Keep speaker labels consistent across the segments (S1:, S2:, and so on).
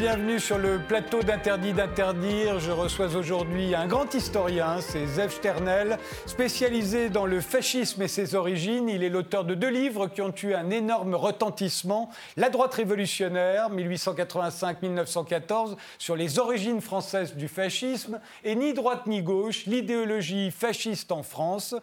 S1: Bienvenue sur le plateau d'Interdit d'interdire. Je reçois aujourd'hui un grand historien, c'est Zev Sternel, spécialisé dans le fascisme et ses origines. Il est l'auteur de deux livres qui ont eu un énorme retentissement. La droite révolutionnaire, 1885-1914, sur les origines françaises du fascisme, et Ni droite ni gauche, l'idéologie fasciste en France.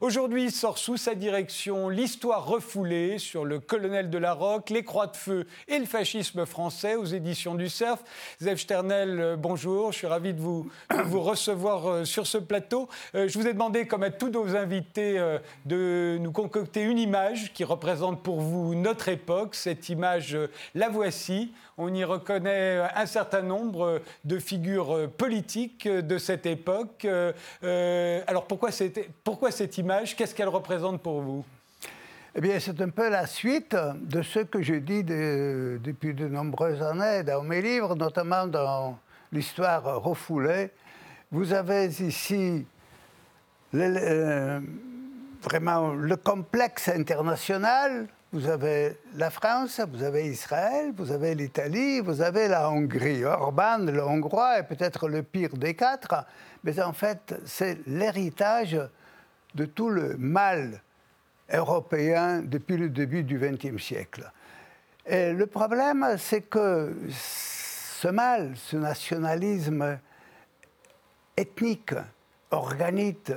S1: Aujourd'hui sort sous sa direction L'histoire refoulée sur le colonel de la Roque, les croix de feu et le fascisme français aux éditions du Zev Sternel, euh, bonjour, je suis ravi de vous, recevoir euh, sur ce plateau. Euh, je vous ai demandé, comme à tous nos invités, de nous concocter une image qui représente pour vous notre époque. Cette image, la voici. On y reconnaît un certain nombre de figures politiques de cette époque. alors pourquoi cette image? Qu'est-ce qu'elle représente pour vous?
S2: Eh bien, c'est un peu la suite de ce que je dis depuis de nombreuses années dans mes livres, notamment dans l'histoire refoulée. Vous avez ici euh, vraiment le complexe international. Vous avez la France, vous avez Israël, vous avez l'Italie, vous avez la Hongrie. Orban, le Hongrois, est peut-être le pire des quatre, mais en fait, c'est l'héritage de tout le mal européen depuis le début du XXe siècle. Et le problème, c'est que ce mal, ce nationalisme ethnique, organique,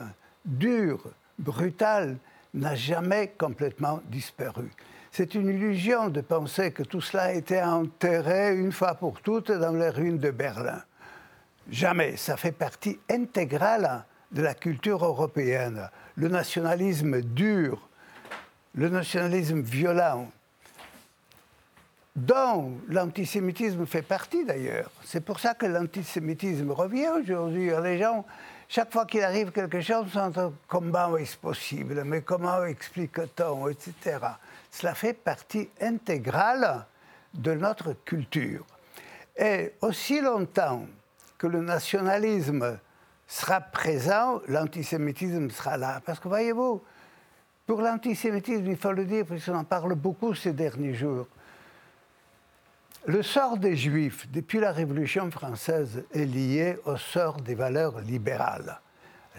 S2: dur, brutal, n'a jamais complètement disparu. C'est une illusion de penser que tout cela a été enterré une fois pour toutes dans les ruines de Berlin. Jamais. Ça fait partie intégrale de la culture européenne. Le nationalisme dur, le nationalisme violent, dont l'antisémitisme fait partie d'ailleurs. C'est pour ça que l'antisémitisme revient aujourd'hui. Les gens, chaque fois qu'il arrive quelque chose, sont comment est-ce possible, mais comment explique-t-on, etc. Cela fait partie intégrale de notre culture. Et aussi longtemps que le nationalisme sera présent, l'antisémitisme sera là. Parce que voyez-vous, pour l'antisémitisme, il faut le dire, puisqu'on en parle beaucoup ces derniers jours, le sort des Juifs, depuis la Révolution française, est lié au sort des valeurs libérales.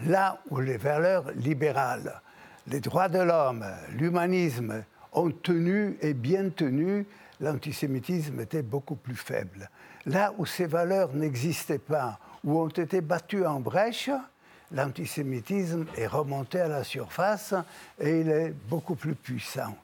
S2: Là où les valeurs libérales, les droits de l'homme, l'humanisme ont tenu et bien tenu, l'antisémitisme était beaucoup plus faible. Là où ces valeurs n'existaient pas, ou ont été battues en brèche, l'antisémitisme est remonté à la surface et il est beaucoup plus puissant.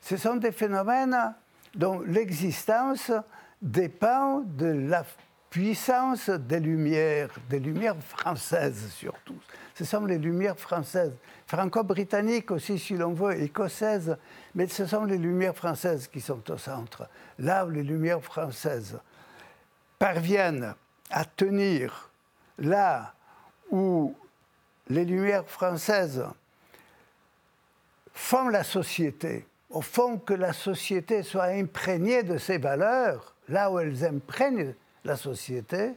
S2: Ce sont des phénomènes dont l'existence dépend de la puissance des Lumières, des Lumières françaises surtout. Ce sont les Lumières françaises, franco-britanniques aussi si l'on veut, écossaises, mais ce sont les Lumières françaises qui sont au centre. Là où les Lumières françaises parviennent à tenir, là où les Lumières françaises font la société, au fond que la société soit imprégnée de ces valeurs, là où elles imprègnent la société,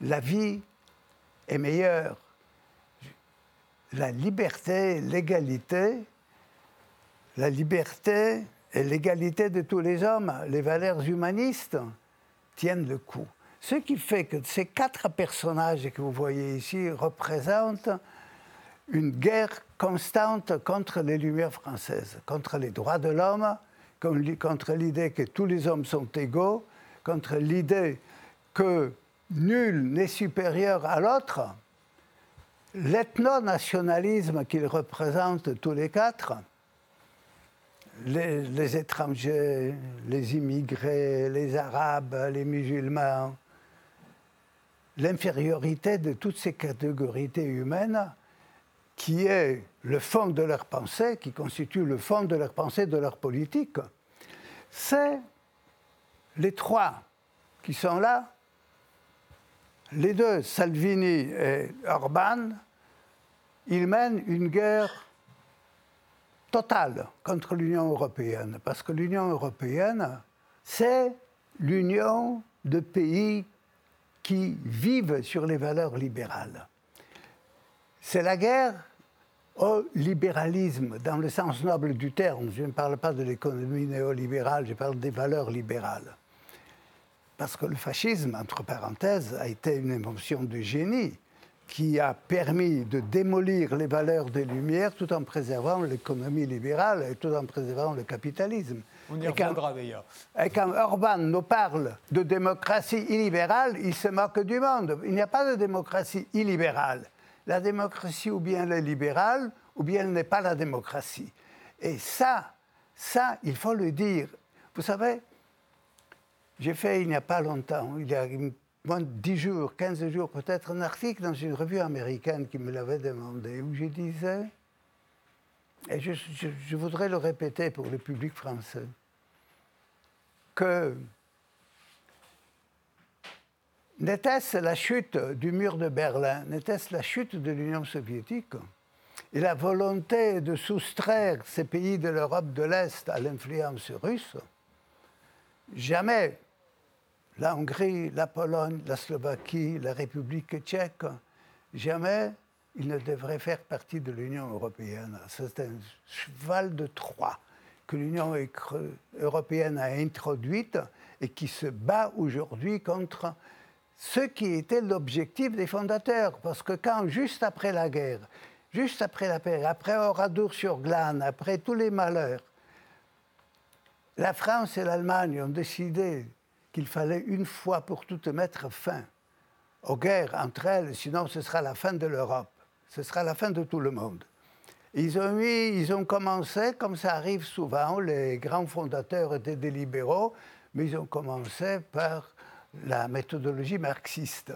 S2: la vie est meilleure. La liberté, l'égalité, la liberté et l'égalité de tous les hommes, les valeurs humanistes tiennent le coup. Ce qui fait que ces quatre personnages que vous voyez ici représentent une guerre constante contre les Lumières françaises, contre les droits de l'homme, contre l'idée que tous les hommes sont égaux, contre l'idée que nul n'est supérieur à l'autre, l'ethno-nationalisme qu'ils représentent tous les quatre, les, les, étrangers, les immigrés, les arabes, les musulmans, l'infériorité de toutes ces catégories humaines qui est le fond de leur pensée, qui constitue le fond de leur pensée, de leur politique, c'est les trois qui sont là, les deux, Salvini et Orban, ils mènent une guerre totale contre l'Union européenne, parce que l'Union européenne, c'est l'union de pays qui vivent sur les valeurs libérales. C'est la guerre au libéralisme, dans le sens noble du terme. Je ne parle pas de l'économie néolibérale, je parle des valeurs libérales. parce que le fascisme, entre parenthèses, a été une émotion de génie qui a permis de démolir les valeurs des Lumières tout en préservant l'économie libérale et tout en préservant le capitalisme.
S1: On y reviendra d'ailleurs.
S2: Et quand Orban nous parle de démocratie illibérale, il se moque du monde. Il n'y a pas de démocratie illibérale. La démocratie, ou bien elle est libérale, ou bien elle n'est pas la démocratie. Et ça, ça, il faut le dire. Vous savez, j'ai fait il n'y a pas longtemps, il y a moins de 10 jours, 15 jours peut-être, un article dans une revue américaine qui me l'avait demandé, où je disais, et je, voudrais le répéter pour le public français, que n'était-ce la chute du mur de Berlin, n'était-ce la chute de l'Union soviétique et la volonté de soustraire ces pays de l'Europe de l'Est à l'influence russe, jamais la Hongrie, la Pologne, la Slovaquie, la République tchèque, jamais ils ne devraient faire partie de l'Union européenne. C'est un cheval de Troie que l'Union européenne a introduite et qui se bat aujourd'hui contre ce qui était l'objectif des fondateurs. Parce que quand, juste après la guerre, juste après la paix, après Oradour-sur-Glane, après tous les malheurs, la France et l'Allemagne ont décidé qu'il fallait une fois pour toutes mettre fin aux guerres entre elles, sinon ce sera la fin de l'Europe, ce sera la fin de tout le monde. Ils ont, commencé, comme ça arrive souvent, les grands fondateurs étaient des libéraux, mais ils ont commencé par la méthodologie marxiste,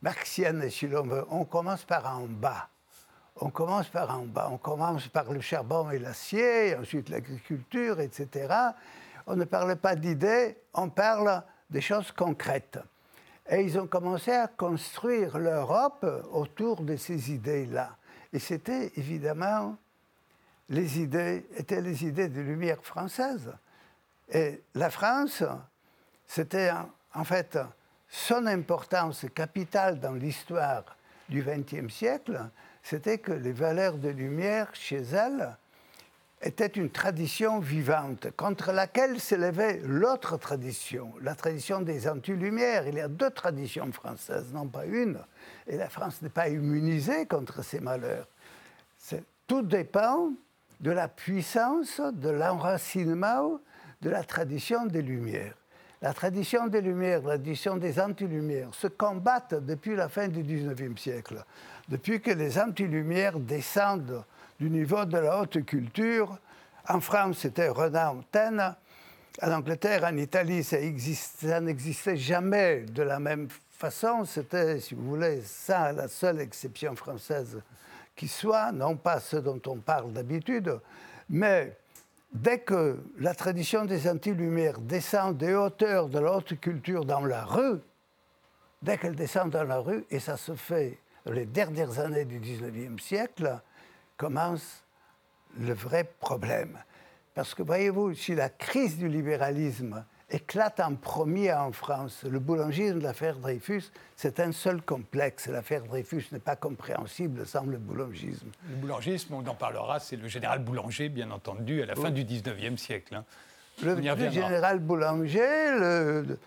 S2: marxienne si l'on veut. On commence par en bas. On commence par en bas. On commence par le charbon et l'acier, ensuite l'agriculture, etc. On ne parle pas d'idées, on parle des choses concrètes. Et ils ont commencé à construire l'Europe autour de ces idées-là. Et c'était évidemment les idées, étaient les idées de lumière française. Et la France, c'était en fait son importance capitale dans l'histoire du XXe siècle, c'était que les valeurs de lumière chez elle était une tradition vivante contre laquelle s'élevait l'autre tradition, la tradition des anti-lumières. Il y a deux traditions françaises, non pas une. Et la France n'est pas immunisée contre ces malheurs. Tout dépend de la puissance, de l'enracinement de la tradition des Lumières. La tradition des Lumières, la tradition des anti-lumières se combattent depuis la fin du XIXe siècle, depuis que les anti-lumières descendent du niveau de la haute culture. En France, c'était Renan Antenne. En Angleterre, en Italie, ça, n'existait jamais de la même façon. C'était, si vous voulez, ça la seule exception française qui soit, non pas ce dont on parle d'habitude, mais dès que la tradition des anti-lumières descend des hauteurs de la haute culture dans la rue, dès qu'elle descend dans la rue, et ça se fait les dernières années du 19e siècle, commence le vrai problème. Parce que voyez-vous, si la crise du libéralisme éclate en premier en France, le boulangisme de l'affaire Dreyfus, c'est un seul complexe. L'affaire Dreyfus n'est pas compréhensible sans le boulangisme.
S1: Le boulangisme, on en parlera, c'est le général Boulanger, bien entendu, à la fin du 19e siècle. Hein.
S2: Le, général Boulanger, le,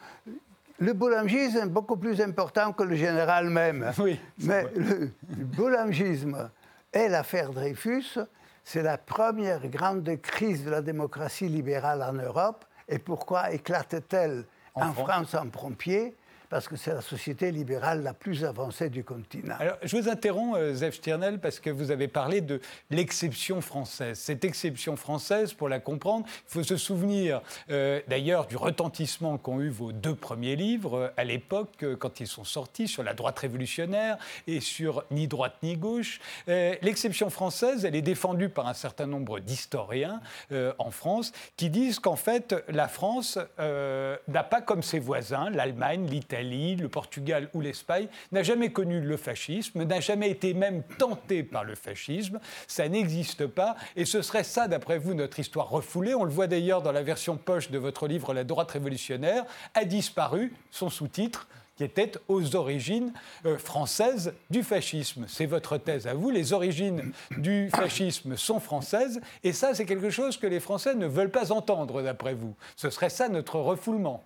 S2: le boulangisme est beaucoup plus important que le général même.
S1: Oui,
S2: Mais le boulangisme et l'affaire Dreyfus, c'est la première grande crise de la démocratie libérale en Europe. Et pourquoi éclate-t-elle en, France en premier parce que c'est la société libérale la plus avancée du continent.
S1: Alors, je vous interromps, euh, Zef Stirnel, parce que vous avez parlé de l'exception française. Cette exception française, pour la comprendre, il faut se souvenir euh, d'ailleurs du retentissement qu'ont eu vos deux premiers livres euh, à l'époque, quand ils sont sortis, sur la droite révolutionnaire et sur Ni droite ni gauche. l'exception française, elle est défendue par un certain nombre d'historiens en France qui disent qu'en fait, la France n'a pas comme ses voisins, l'Allemagne, l'Italie, le Portugal ou l'Espagne, n'a jamais connu le fascisme, n'a jamais été même tenté par le fascisme. Ça n'existe pas. Et ce serait ça, d'après vous, notre histoire refoulée. On le voit d'ailleurs dans la version poche de votre livre La droite révolutionnaire, a disparu son sous-titre qui était aux origines euh, françaises du fascisme. C'est votre thèse à vous, les origines du fascisme sont françaises, et ça c'est quelque chose que les Français ne veulent pas entendre, d'après vous. Ce serait ça notre refoulement.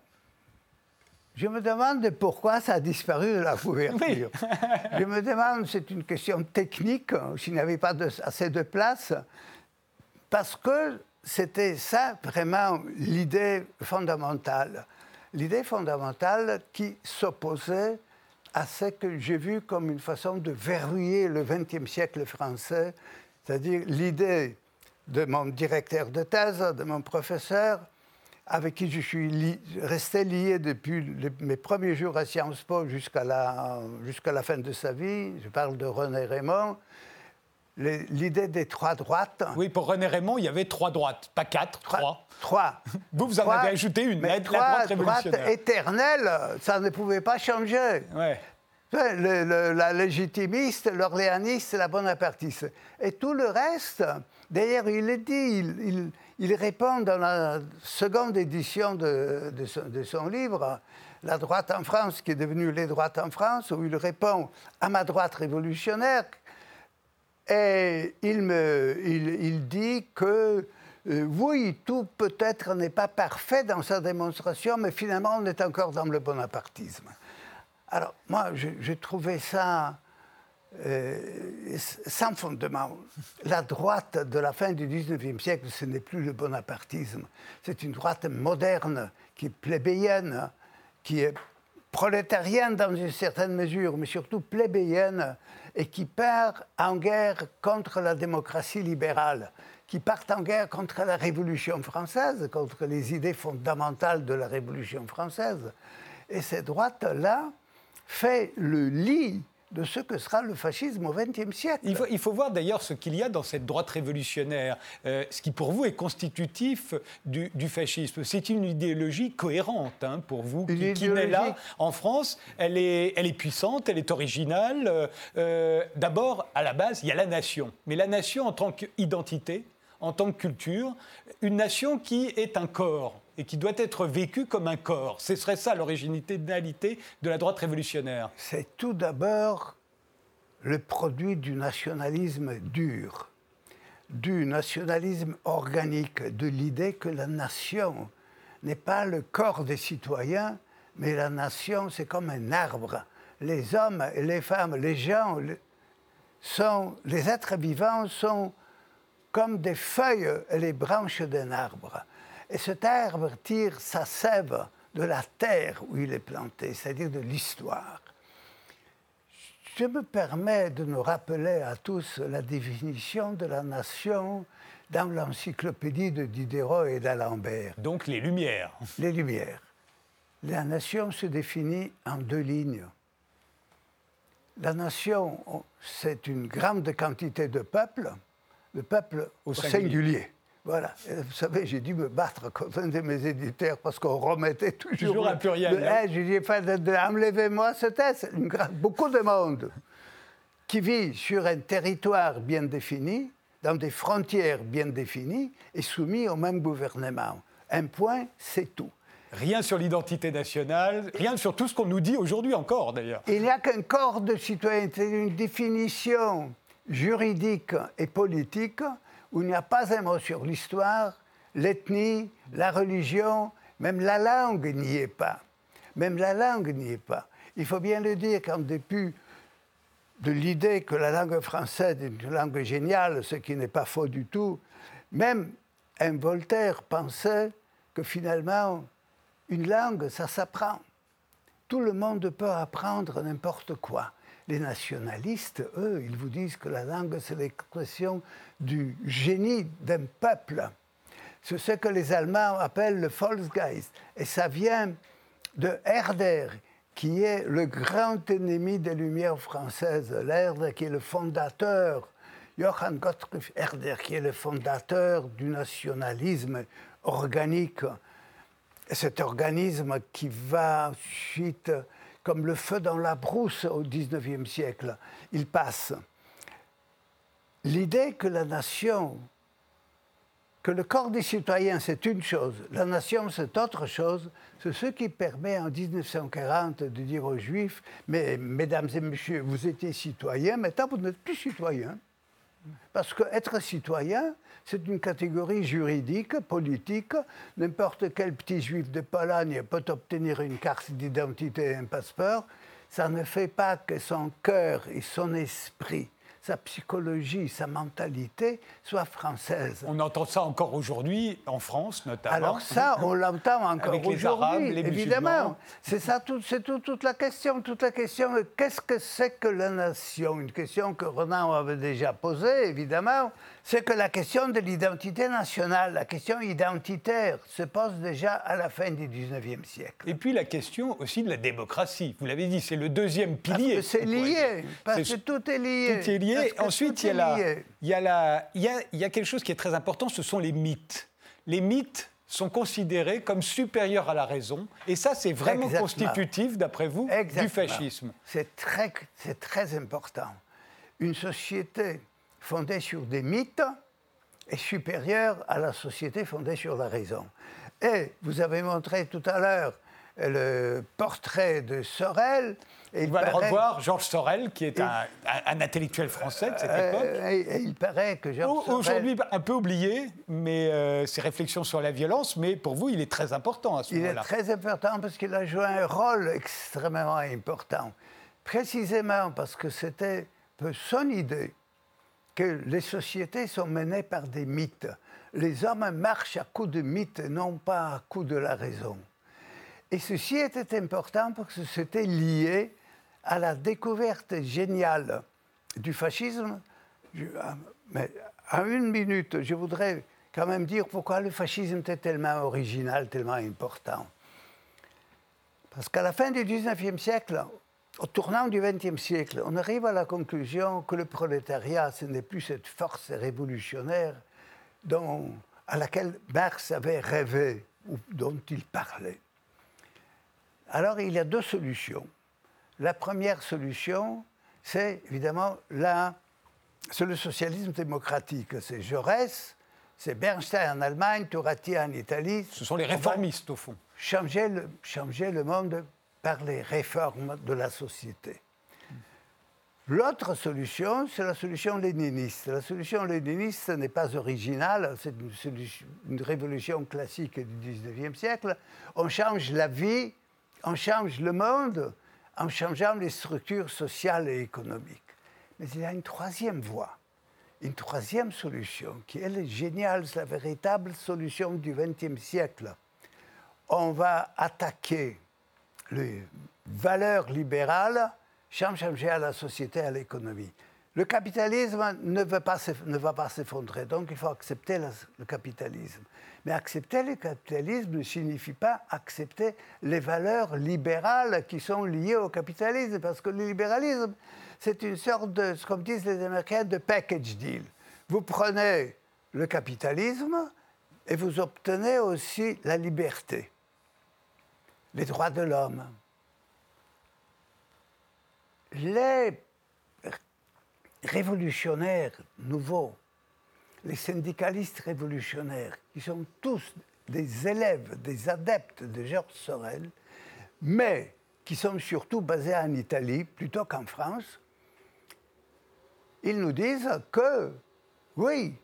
S2: Je me demande pourquoi ça a disparu de la couverture. je me demande, c'est une question technique, s'il n'y avait pas assez de place, parce que c'était ça vraiment l'idée fondamentale. L'idée fondamentale qui s'opposait à ce que j'ai vu comme une façon de verrouiller le XXe siècle français, c'est-à-dire l'idée de mon directeur de thèse, de mon professeur, avec qui je suis resté lié depuis mes premiers jours à Sciences Po jusqu'à la, jusqu'à la fin de sa vie. Je parle de René Raymond. L'idée des trois droites.
S1: Oui, pour René Raymond, il y avait trois droites, pas quatre, trois.
S2: Trois.
S1: Vous, vous en avez ajouté une,
S2: mais trois la droite révolutionnaire. éternelles, ça ne pouvait pas changer. Ouais. Le, la légitimiste, l'orléaniste, la bonapartiste. Et tout le reste, d'ailleurs, il est dit, il il répond dans la seconde édition de, son, livre, La droite en France, qui est devenue Les droites en France, où il répond à ma droite révolutionnaire. Et il, me, il, dit que euh, oui, tout peut-être n'est pas parfait dans sa démonstration, mais finalement on est encore dans le bonapartisme. Alors moi, j'ai trouvé ça euh, sans fondement. La droite de la fin du 19e siècle, ce n'est plus le bonapartisme. C'est une droite moderne, qui est plébéienne, qui est prolétarienne dans une certaine mesure, mais surtout plébéienne, et qui part en guerre contre la démocratie libérale, qui part en guerre contre la Révolution française, contre les idées fondamentales de la Révolution française. Et cette droite-là fait le lit de ce que sera le fascisme au XXe siècle.
S1: Il faut, voir d'ailleurs ce qu'il y a dans cette droite révolutionnaire, euh, ce qui pour vous est constitutif du, fascisme. C'est une idéologie cohérente hein, pour vous, qui, qui naît là en France. Elle est, elle est puissante, elle est originale. Euh, euh, d'abord, à la base, il y a la nation. Mais la nation en tant qu'identité, en tant que culture, une nation qui est un corps et qui doit être vécu comme un corps. Ce serait ça l'originalité de la droite révolutionnaire.
S2: C'est tout d'abord le produit du nationalisme dur, du nationalisme organique, de l'idée que la nation n'est pas le corps des citoyens, mais la nation, c'est comme un arbre. Les hommes les femmes, les gens, sont, les êtres vivants sont comme des feuilles et les branches d'un arbre. Et cet arbre tire sa sève de la terre où il est planté, c'est-à-dire de l'histoire. Je me permets de nous rappeler à tous la définition de la nation dans l'encyclopédie de Diderot et d'Alembert.
S1: Donc les Lumières.
S2: Les Lumières. La nation se définit en deux lignes. La nation, c'est une grande quantité de peuples, le peuple au singulier. Voilà. vous savez, j'ai dû me battre contre un de mes éditeurs parce qu'on remettait toujours.
S1: Toujours un pluriel.
S2: Hein. J'ai dit, enlevez-moi ce test. beaucoup de monde qui vit sur un territoire bien défini, dans des frontières bien définies et soumis au même gouvernement. Un point, c'est tout.
S1: Rien sur l'identité nationale, rien sur tout ce qu'on nous dit aujourd'hui encore d'ailleurs.
S2: Il n'y a qu'un corps de citoyenneté, une définition juridique et politique où il n'y a pas un mot sur l'histoire, l'ethnie, la religion, même la langue n'y est pas. Même la langue n'y est pas. Il faut bien le dire qu'en dépit de l'idée que la langue française est une langue géniale, ce qui n'est pas faux du tout, même un Voltaire pensait que finalement, une langue, ça s'apprend. Tout le monde peut apprendre n'importe quoi. Les nationalistes, eux, ils vous disent que la langue, c'est l'expression du génie d'un peuple. C'est ce que les Allemands appellent le Volksgeist. Et ça vient de Herder, qui est le grand ennemi des Lumières françaises. Herder, qui est le fondateur, Johann Gottfried Herder, qui est le fondateur du nationalisme organique. Et cet organisme qui va ensuite, comme le feu dans la brousse au XIXe siècle, il passe l'idée que la nation, que le corps des citoyens, c'est une chose, la nation, c'est autre chose, c'est ce qui permet en 1940 de dire aux Juifs, mais mesdames et messieurs, vous étiez citoyens, maintenant vous n'êtes plus citoyens. Parce qu'être citoyen, c'est une catégorie juridique, politique. N'importe quel petit juif de Pologne peut obtenir une carte d'identité et un passeport. Ça ne fait pas que son cœur et son esprit sa psychologie, sa mentalité soit française.
S1: On entend ça encore aujourd'hui en France, notamment.
S2: Alors ça, on l'entend encore aujourd'hui, évidemment. C'est ça, c'est tout, toute la question. Toute la question, qu'est-ce que c'est que la nation? Une question que Renan avait déjà posée, évidemment c'est que la question de l'identité nationale, la question identitaire, se pose déjà à la fin du 19e siècle.
S1: Et puis la question aussi de la démocratie. Vous l'avez dit, c'est le deuxième pilier.
S2: C'est lié, parce que tout est lié.
S1: Tout est lié. Ensuite, il y, a il, y a il, y a, il y a quelque chose qui est très important, ce sont les mythes. Les mythes sont considérés comme supérieurs à la raison. Et ça, c'est vraiment constitutif, d'après vous, du fascisme.
S2: C'est très, très important. Une société fondée sur des mythes est supérieure à la société fondée sur la raison. Et vous avez montré tout à l'heure le portrait de Sorel.
S1: Et On va le revoir, Georges Sorel, qui est un, intellectuel français de cette euh,
S2: époque. Et, il paraît que Georges Sorel...
S1: Aujourd'hui, un peu oublié, mais euh, ses réflexions sur la violence, mais pour vous, il est très important à ce moment-là.
S2: Il est très important parce qu'il a joué un rôle extrêmement important. Précisément parce que c'était son idée que les sociétés sont menées par des mythes. Les hommes marchent à coups de mythes, non pas à coups de la raison. Et ceci était important parce que c'était lié à la découverte géniale du fascisme. Mais à une minute, je voudrais quand même dire pourquoi le fascisme était tellement original, tellement important. Parce qu'à la fin du 19e siècle, au tournant du XXe siècle, on arrive à la conclusion que le prolétariat, ce n'est plus cette force révolutionnaire dont, à laquelle Marx avait rêvé ou dont il parlait. Alors il y a deux solutions. La première solution, c'est évidemment la, c'est le socialisme démocratique. C'est Jaurès, c'est Bernstein en Allemagne, Turati en Italie.
S1: Ce sont les réformistes, au fond.
S2: Changer le, changer le monde par les réformes de la société. L'autre solution, c'est la solution léniniste. La solution léniniste n'est pas originale, c'est une, révolution classique du 19e siècle. On change la vie, on change le monde en changeant les structures sociales et économiques. Mais il y a une troisième voie, une troisième solution qui est géniale, c'est la véritable solution du XXe siècle. On va attaquer les valeurs libérales changer à la société, à l'économie. Le capitalisme ne va pas s'effondrer, donc il faut accepter le capitalisme. Mais accepter le capitalisme ne signifie pas accepter les valeurs libérales qui sont liées au capitalisme, parce que le libéralisme, c'est une sorte de, comme disent les Américains, de package deal. Vous prenez le capitalisme et vous obtenez aussi la liberté les droits de l'homme. Les révolutionnaires nouveaux, les syndicalistes révolutionnaires, qui sont tous des élèves, des adeptes de Georges Sorel, mais qui sont surtout basés en Italie plutôt qu'en France, ils nous disent que, oui,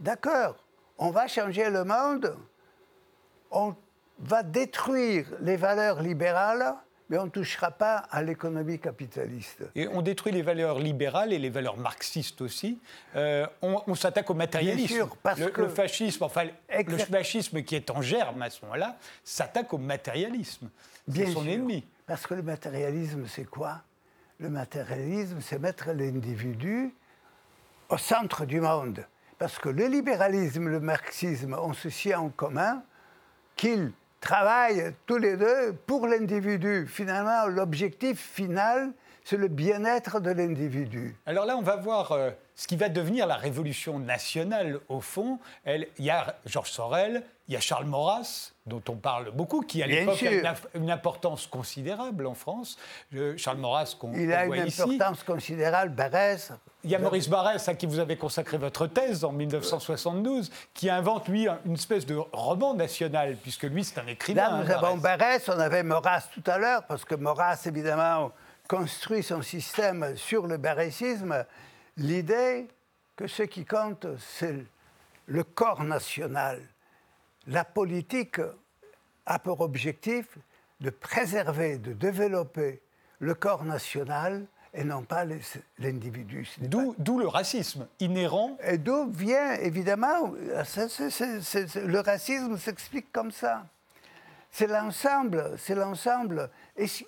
S2: d'accord, on va changer le monde, on va détruire les valeurs libérales, mais on ne touchera pas à l'économie capitaliste.
S1: Et on détruit les valeurs libérales et les valeurs marxistes aussi. Euh, on, s'attaque au matérialisme. Bien sûr, parce le, que... le fascisme, enfin le fascisme qui est en germe à ce moment-là, s'attaque au matérialisme. C'est son ennemi.
S2: Parce que le matérialisme, c'est quoi? Le matérialisme, c'est mettre l'individu au centre du monde. Parce que le libéralisme, le marxisme ont ceci en commun qu'ils travaillent tous les deux pour l'individu. Finalement, l'objectif final, c'est le bien-être de l'individu.
S1: Alors là, on va voir euh, ce qui va devenir la révolution nationale, au fond. il y a Georges Sorel, il y a Charles Maurras, dont on parle beaucoup, qui à l'époque a une, importance considérable en France. Charles Maurras, qu'on
S2: Il a une importance considérable, Barès.
S1: Il y a Maurice Barrès, à qui vous avez consacré votre thèse en 1972, qui invente, lui, une espèce de roman national, puisque lui, c'est un écrivain.
S2: Là, nous avons Barrès, on avait Maurras tout à l'heure, parce que Maurras, évidemment, construit son système sur le barrésisme, l'idée que ce qui compte, c'est le corps national. La politique a pour objectif de préserver, de développer le corps national et non pas l'individu.
S1: D'où le racisme inhérent.
S2: Et d'où vient, évidemment, le racisme s'explique comme ça. C'est l'ensemble, c'est l'ensemble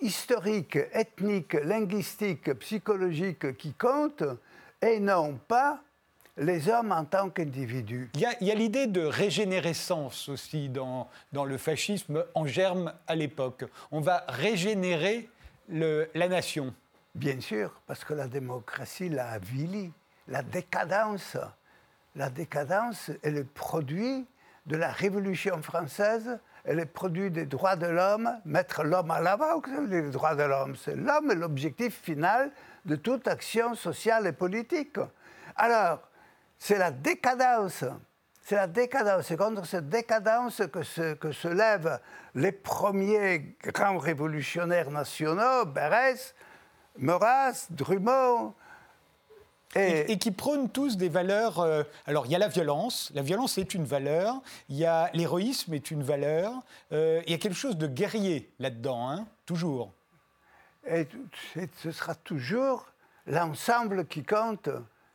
S2: historique, ethnique, linguistique, psychologique qui compte, et non pas les hommes en tant qu'individus.
S1: Il y a, l'idée de régénérescence aussi dans, dans le fascisme en germe à l'époque. On va régénérer le, la nation.
S2: Bien sûr, parce que la démocratie l'a avili. La décadence, la décadence est le produit de la Révolution française, elle est le produit des droits de l'homme, mettre l'homme à l'avant, les droits de l'homme. C'est l'homme l'objectif final de toute action sociale et politique. Alors, c'est la décadence. C'est la décadence. C'est contre cette décadence que se, que se lèvent les premiers grands révolutionnaires nationaux, Berès, Maurras, Drummond.
S1: Et... qui prônent tous des valeurs. Euh, alors, il y a la violence. La violence est une valeur. Il y a l'héroïsme est une valeur. Euh, il y a quelque chose de guerrier là-dedans, hein, toujours.
S2: Et ce sera toujours l'ensemble qui compte,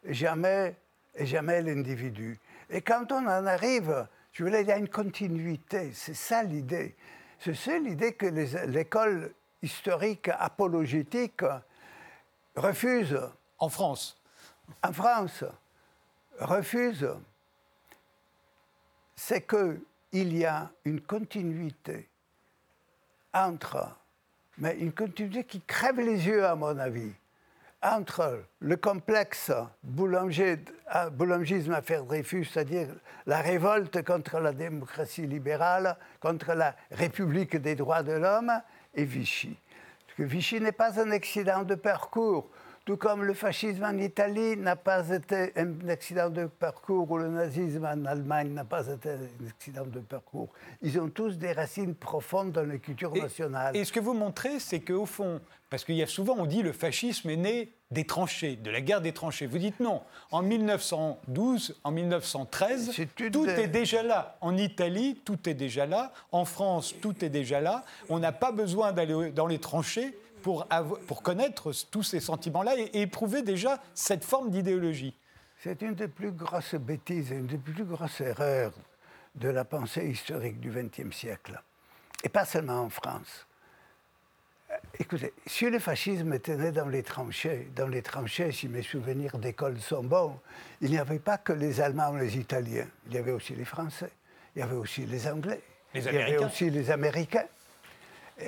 S2: jamais et jamais l'individu. Et quand on en arrive, je voulais, il y a une continuité, c'est ça l'idée. C'est ça l'idée que l'école historique apologétique refuse.
S1: En France
S2: En France, refuse. C'est qu'il y a une continuité entre, mais une continuité qui crève les yeux, à mon avis, entre le complexe boulanger, boulangisme affaire Dreyfus, c'est-à-dire la révolte contre la démocratie libérale, contre la République des droits de l'homme, et Vichy. Parce que Vichy n'est pas un accident de parcours tout comme le fascisme en Italie n'a pas été un accident de parcours ou le nazisme en Allemagne n'a pas été un accident de parcours. Ils ont tous des racines profondes dans la culture nationale.
S1: Et ce que vous montrez, c'est qu'au fond, parce qu'il y a souvent, on dit le fascisme est né des tranchées, de la guerre des tranchées. Vous dites non. En 1912, en 1913, tout est déjà là. En Italie, tout est déjà là. En France, tout est déjà là. On n'a pas besoin d'aller dans les tranchées pour, pour connaître tous ces sentiments-là et, éprouver déjà cette forme d'idéologie
S2: C'est une des plus grosses bêtises, une des plus grosses erreurs de la pensée historique du XXe siècle. Et pas seulement en France. Écoutez, si le fascisme était né dans les tranchées, dans les tranchées, si mes souvenirs d'école sont bons, il n'y avait pas que les Allemands ou les Italiens. Il y avait aussi les Français, il y avait aussi les Anglais,
S1: il y
S2: avait aussi les Américains.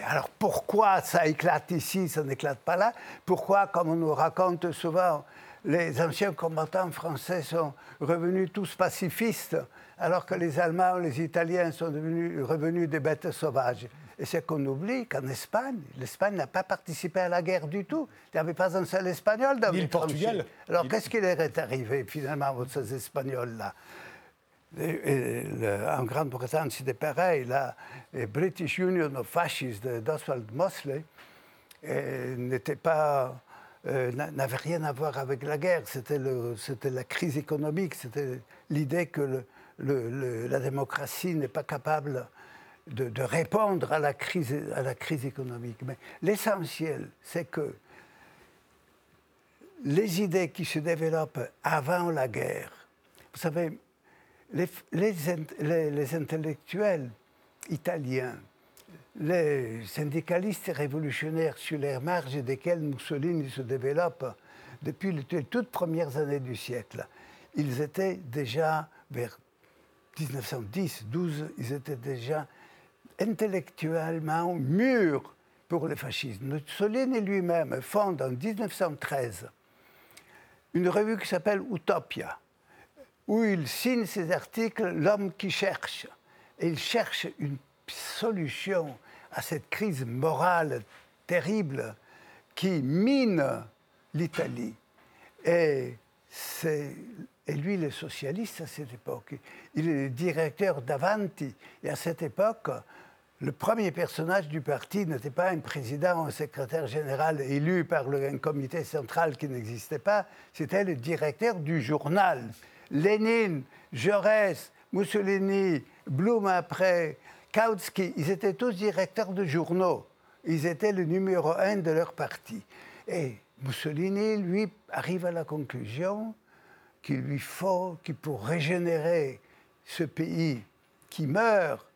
S2: Alors pourquoi ça éclate ici, ça n'éclate pas là? Pourquoi, comme on nous raconte souvent, les anciens combattants français sont revenus tous pacifistes, alors que les Allemands, les Italiens sont devenus, revenus des bêtes sauvages Et c'est qu'on oublie qu'en Espagne, l'Espagne n'a pas participé à la guerre du tout. Il n'y avait pas un seul Espagnol dans le
S1: Portugal.
S2: Alors qu'est-ce qui leur est arrivé finalement, ces Espagnols-là? En Grande-Bretagne, c'était pareil. La British Union of Fascists d'Oswald Mosley n'était pas euh, n'avait rien à voir avec la guerre. C'était la crise économique, c'était l'idée que le, la démocratie n'est pas capable de, répondre à la crise, à la crise économique. Mais l'essentiel, c'est que les idées qui se développent avant la guerre, vous savez, les, intellectuels italiens, les syndicalistes révolutionnaires sur les marges desquels Mussolini se développe depuis les toutes premières années du siècle, ils étaient déjà vers 1910-12, ils étaient déjà intellectuellement mûrs pour le fascisme. Mussolini lui-même fonde en 1913 une revue qui s'appelle Utopia où il signe ses articles L'homme qui cherche. Et il cherche une solution à cette crise morale terrible qui mine l'Italie. Et, et lui, il est socialiste à cette époque. Il est directeur d'Avanti. Et à cette époque, le premier personnage du parti n'était pas un président ou un secrétaire général élu par le, un comité central qui n'existait pas, c'était le directeur du journal. Lénine, Jaurès, Mussolini, Blum après, Kautsky, ils étaient tous directeurs de journaux. Ils étaient le numéro un de leur parti. Et Mussolini, lui, arrive à la conclusion qu'il lui faut, qu'il pour régénérer ce pays qui meurt,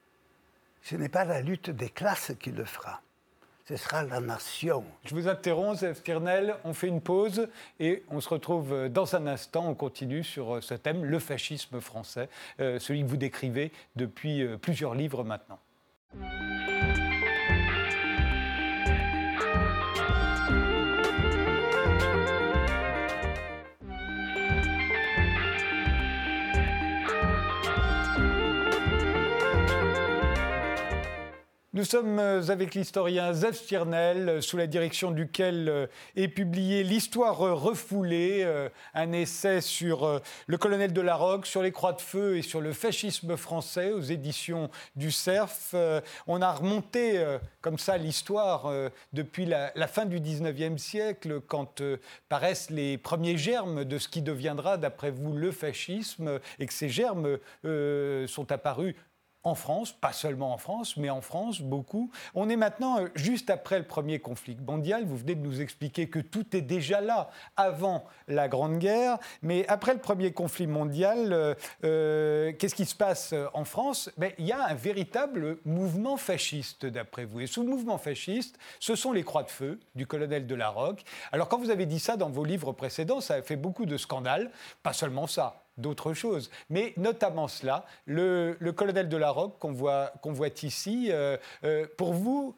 S2: ce n'est pas la lutte des classes qui le fera. Ce sera la nation.
S1: Je vous interromps, Zef Tirnel. On fait une pause et on se retrouve dans un instant. On continue sur ce thème, le fascisme français, euh, celui que vous décrivez depuis euh, plusieurs livres maintenant. Nous sommes euh, avec l'historien Zev Stirnel, euh, sous la direction duquel euh, est publié L'histoire refoulée, un essai sur le colonel de la Roque, sur les croix de feu et sur le fascisme français aux éditions du Cerf. On a remonté comme ça l'histoire depuis la, fin du 19e siècle, quand paraissent les premiers germes de ce qui deviendra, d'après vous, le fascisme, et que ces germes sont apparus en France, pas seulement en France, mais en France, beaucoup. On est maintenant euh, juste après le premier conflit mondial. Vous venez de nous expliquer que tout est déjà là avant la Grande Guerre. Mais après le premier conflit mondial, euh, euh, qu'est-ce qui se passe en France? Ben, Il y a un véritable mouvement fasciste, d'après vous. Et sous le mouvement fasciste, ce sont les croix de feu du colonel de la Roque. Alors quand vous avez dit ça dans vos livres précédents, ça a fait beaucoup de scandales. Pas seulement ça d'autres choses. Mais notamment cela, le, colonel de la Roque qu'on voit, voit, ici, euh, euh, pour vous,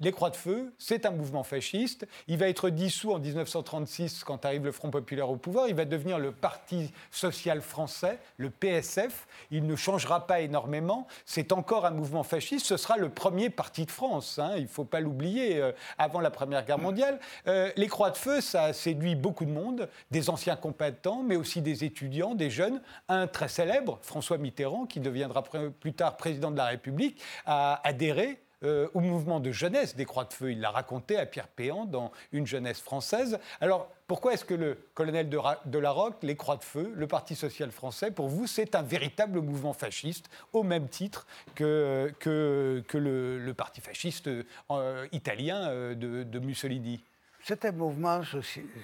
S1: les Croix de Feu, c'est un mouvement fasciste. Il va être dissous en 1936 quand arrive le Front populaire au pouvoir. Il va devenir le Parti social français, le PSF. Il ne changera pas énormément. C'est encore un mouvement fasciste. Ce sera le premier parti de France. Hein. Il ne faut pas l'oublier. Euh, avant la Première Guerre mondiale, euh, les Croix de Feu, ça a séduit beaucoup de monde, des anciens combattants, mais aussi des étudiants, des jeunes. Un très célèbre, François Mitterrand, qui deviendra plus tard président de la République, a adhéré euh, au mouvement de jeunesse des Croix de Feu. Il l'a raconté à Pierre Péan dans Une jeunesse française. Alors, pourquoi est-ce que le colonel de, de la Roque, les Croix de Feu, le Parti social français, pour vous, c'est un véritable mouvement fasciste, au même titre que, que, le, parti fasciste euh, italien euh, de, Mussolini?
S2: C'est un mouvement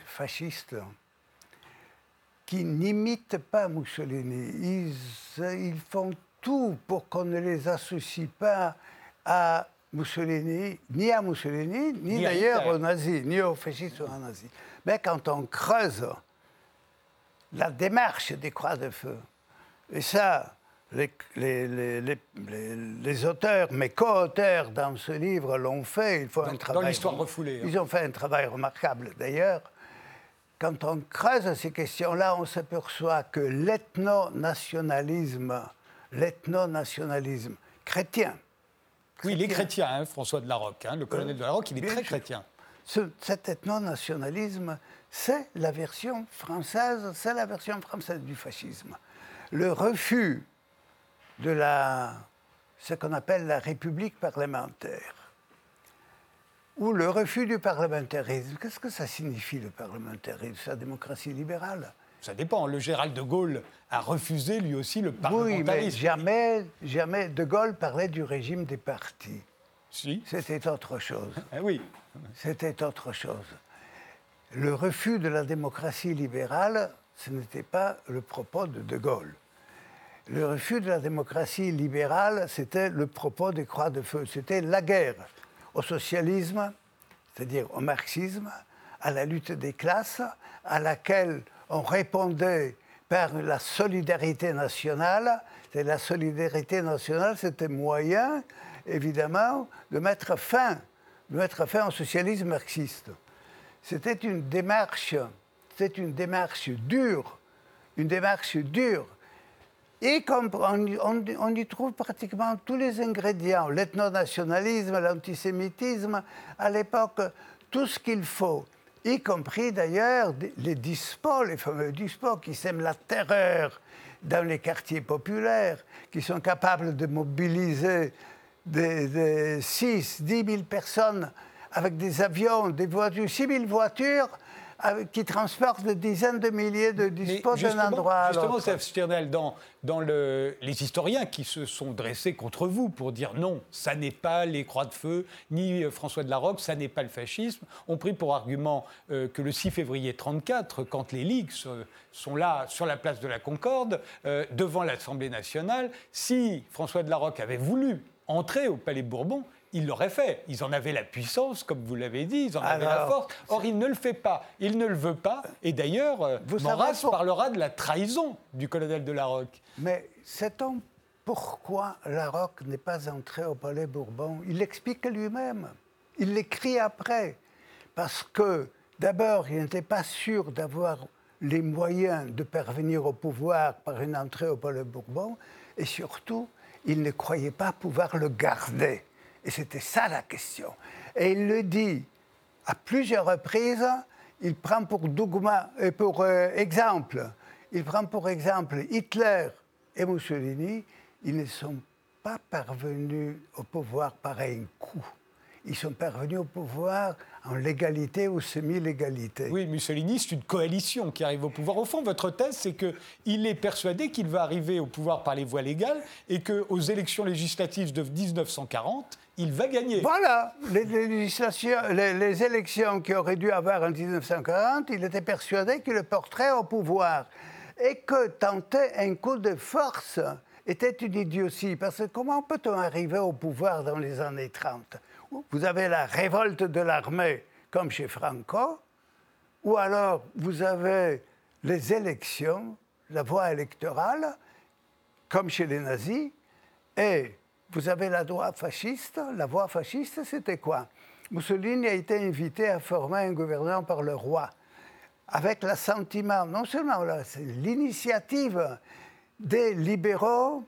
S2: fasciste qui n'imite pas Mussolini. Ils font tout pour qu'on ne les associe pas à Mussolini, ni à Mussolini, ni, d'ailleurs aux nazis, ni aux fascistes ou aux nazis. Mais quand on creuse la démarche des croix de feu, et ça, les, les, les, les auteurs, mes co-auteurs dans ce livre l'ont fait, il faut un travail.
S1: Dans l'histoire refoulée.
S2: Ils ont fait un travail remarquable d'ailleurs. Quand on creuse ces questions-là, on s'aperçoit que l'ethno-nationalisme, l'ethno-nationalisme chrétien,
S1: oui, il est chrétien, hein, François de la Roque. Hein, le colonel de la Roque, il est très chrétien.
S2: cet ethno-nationalisme, c'est la version française, c'est la version française du fascisme. Le refus de la, ce qu'on appelle la république parlementaire, ou le refus du parlementarisme. Qu'est-ce que ça signifie le parlementarisme La démocratie libérale?
S1: Ça dépend. Le Gérald de Gaulle a refusé lui aussi le parlementarisme.
S2: Oui, mais jamais, jamais de Gaulle parlait du régime des partis.
S1: Si.
S2: C'était autre chose.
S1: Ah oui.
S2: C'était autre chose. Le refus de la démocratie libérale, ce n'était pas le propos de De Gaulle. Le refus de la démocratie libérale, c'était le propos des Croix de Feu. C'était la guerre au socialisme, c'est-à-dire au marxisme, à la lutte des classes, à laquelle on répondait par la solidarité nationale. Et la solidarité nationale, c'était moyen, évidemment, de mettre fin, de mettre fin au socialisme marxiste. C'était une démarche, c'était une démarche dure, une démarche dure. Et comme on, y trouve pratiquement tous les ingrédients, l'ethnonationalisme, l'antisémitisme, à l'époque, tout ce qu'il faut y compris d'ailleurs les dispos, les fameux dispos qui sèment la terreur dans les quartiers populaires, qui sont capables de mobiliser des, 6, 10 000 personnes avec des avions, des voitures, 6 000 voitures qui transportent des dizaines de milliers de disposent d'un endroit à
S1: Justement, Seth Stirnel, dans, dans le, les historiens qui se sont dressés contre vous pour dire non, ça n'est pas les Croix de Feu, ni euh, François de la Roque, ça n'est pas le fascisme, ont pris pour argument euh, que le 6 février 1934, quand les ligues sont là sur la place de la Concorde, euh, devant l'Assemblée nationale, si François de la Roque avait voulu entrer au Palais Bourbon, il l'aurait fait. Ils en avaient la puissance, comme vous l'avez dit, ils en avaient la force. Or, il ne le fait pas. Il ne le veut pas. Et d'ailleurs, euh, Maurras parlera de la trahison du colonel de Larocque.
S2: Mais sait-on pourquoi Larocque n'est pas entré au Palais Bourbon? Il l'explique lui-même. Il l'écrit après. Parce que, d'abord, il n'était pas sûr d'avoir les moyens de parvenir au pouvoir par une entrée au Palais Bourbon. Et surtout, il ne croyait pas pouvoir le garder. Et c'était ça la question. Et il le dit à plusieurs reprises. Il prend pour dogma et pour euh, exemple, il prend pour exemple Hitler et Mussolini. Ils ne sont pas parvenus au pouvoir par un coup ils sont parvenus au pouvoir en légalité ou semi-légalité.
S1: Oui, Mussolini, c'est une coalition qui arrive au pouvoir. Au fond, votre thèse, c'est qu'il est persuadé qu'il va arriver au pouvoir par les voies légales et qu'aux élections législatives de 1940, il va gagner.
S2: Voilà, les, les, élections qui auraient dû avoir en 1940, il était persuadé qu'il le porterait au pouvoir. Et que tenter un coup de force était une idiotie. Parce que comment peut-on arriver au pouvoir dans les années 30 vous avez la révolte de l'armée, comme chez Franco, ou alors vous avez les élections, la voie électorale, comme chez les nazis, et vous avez la droite fasciste. La voie fasciste, c'était quoi? Mussolini a été invité à former un gouvernement par le roi, avec l'assentiment, non seulement l'initiative des libéraux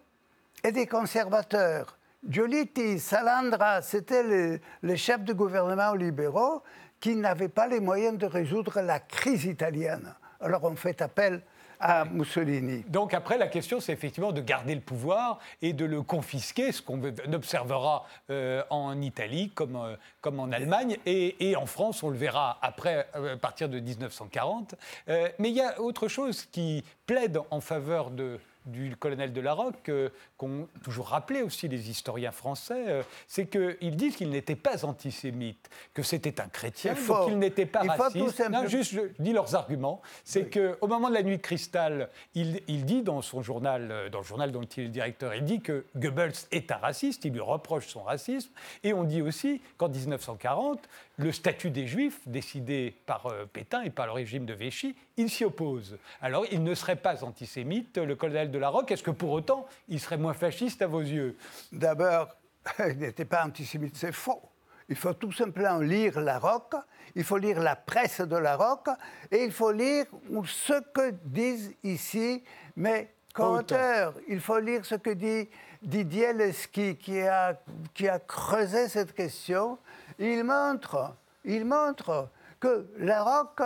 S2: et des conservateurs. Giolitti, Salandra, c'était les, chefs de gouvernement libéraux qui n'avaient pas les moyens de résoudre la crise italienne. Alors on fait appel à Mussolini.
S1: Donc après, la question, c'est effectivement de garder le pouvoir et de le confisquer, ce qu'on observera euh, en Italie comme, euh, comme en Allemagne, et, en France, on le verra après, euh, à partir de 1940. mais il y a autre chose qui plaide en faveur de, du colonel de Larocque, qu'ont toujours rappelé aussi les historiens français, euh, c'est qu'ils disent qu'il n'était pas antisémite, que c'était un chrétien, qu'il n'était pas raciste. Non, juste, je dis leurs arguments. C'est qu'au moment de la nuit de cristal, il, il, dit dans son journal, euh, dans le journal dont il est directeur, il dit que Goebbels est un raciste, il lui reproche son racisme, et on dit aussi qu'en 1940, le statut des Juifs, décidé par euh, Pétain et par le régime de Vichy, il s'y oppose. Alors, il ne serait pas antisémite, le colonel de la Roque. Est-ce que pour autant, il serait moins fasciste à vos yeux
S2: D'abord, il n'était pas antisémite, c'est faux. Il faut tout simplement lire la Roque, il faut lire la presse de la Roque, et il faut lire ce que disent ici mes co-auteurs. Il faut lire ce que dit Didier Leski, qui a, qui a creusé cette question il montre, il montre que la ROC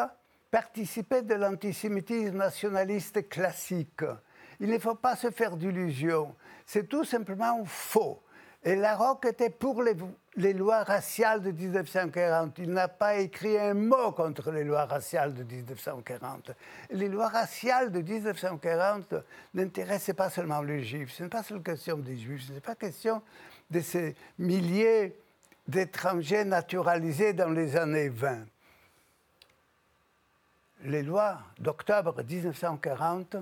S2: participait de l'antisémitisme nationaliste classique. Il ne faut pas se faire d'illusions. C'est tout simplement faux. Et Larocque était pour les, lois raciales de 1940. Il n'a pas écrit un mot contre les lois raciales de 1940. Les lois raciales de 1940 n'intéressaient pas seulement les juifs. Ce n'est pas seulement question des juifs. Ce n'est pas question de ces milliers d'étrangers naturalisés dans les années 20. Les lois d'octobre 1940,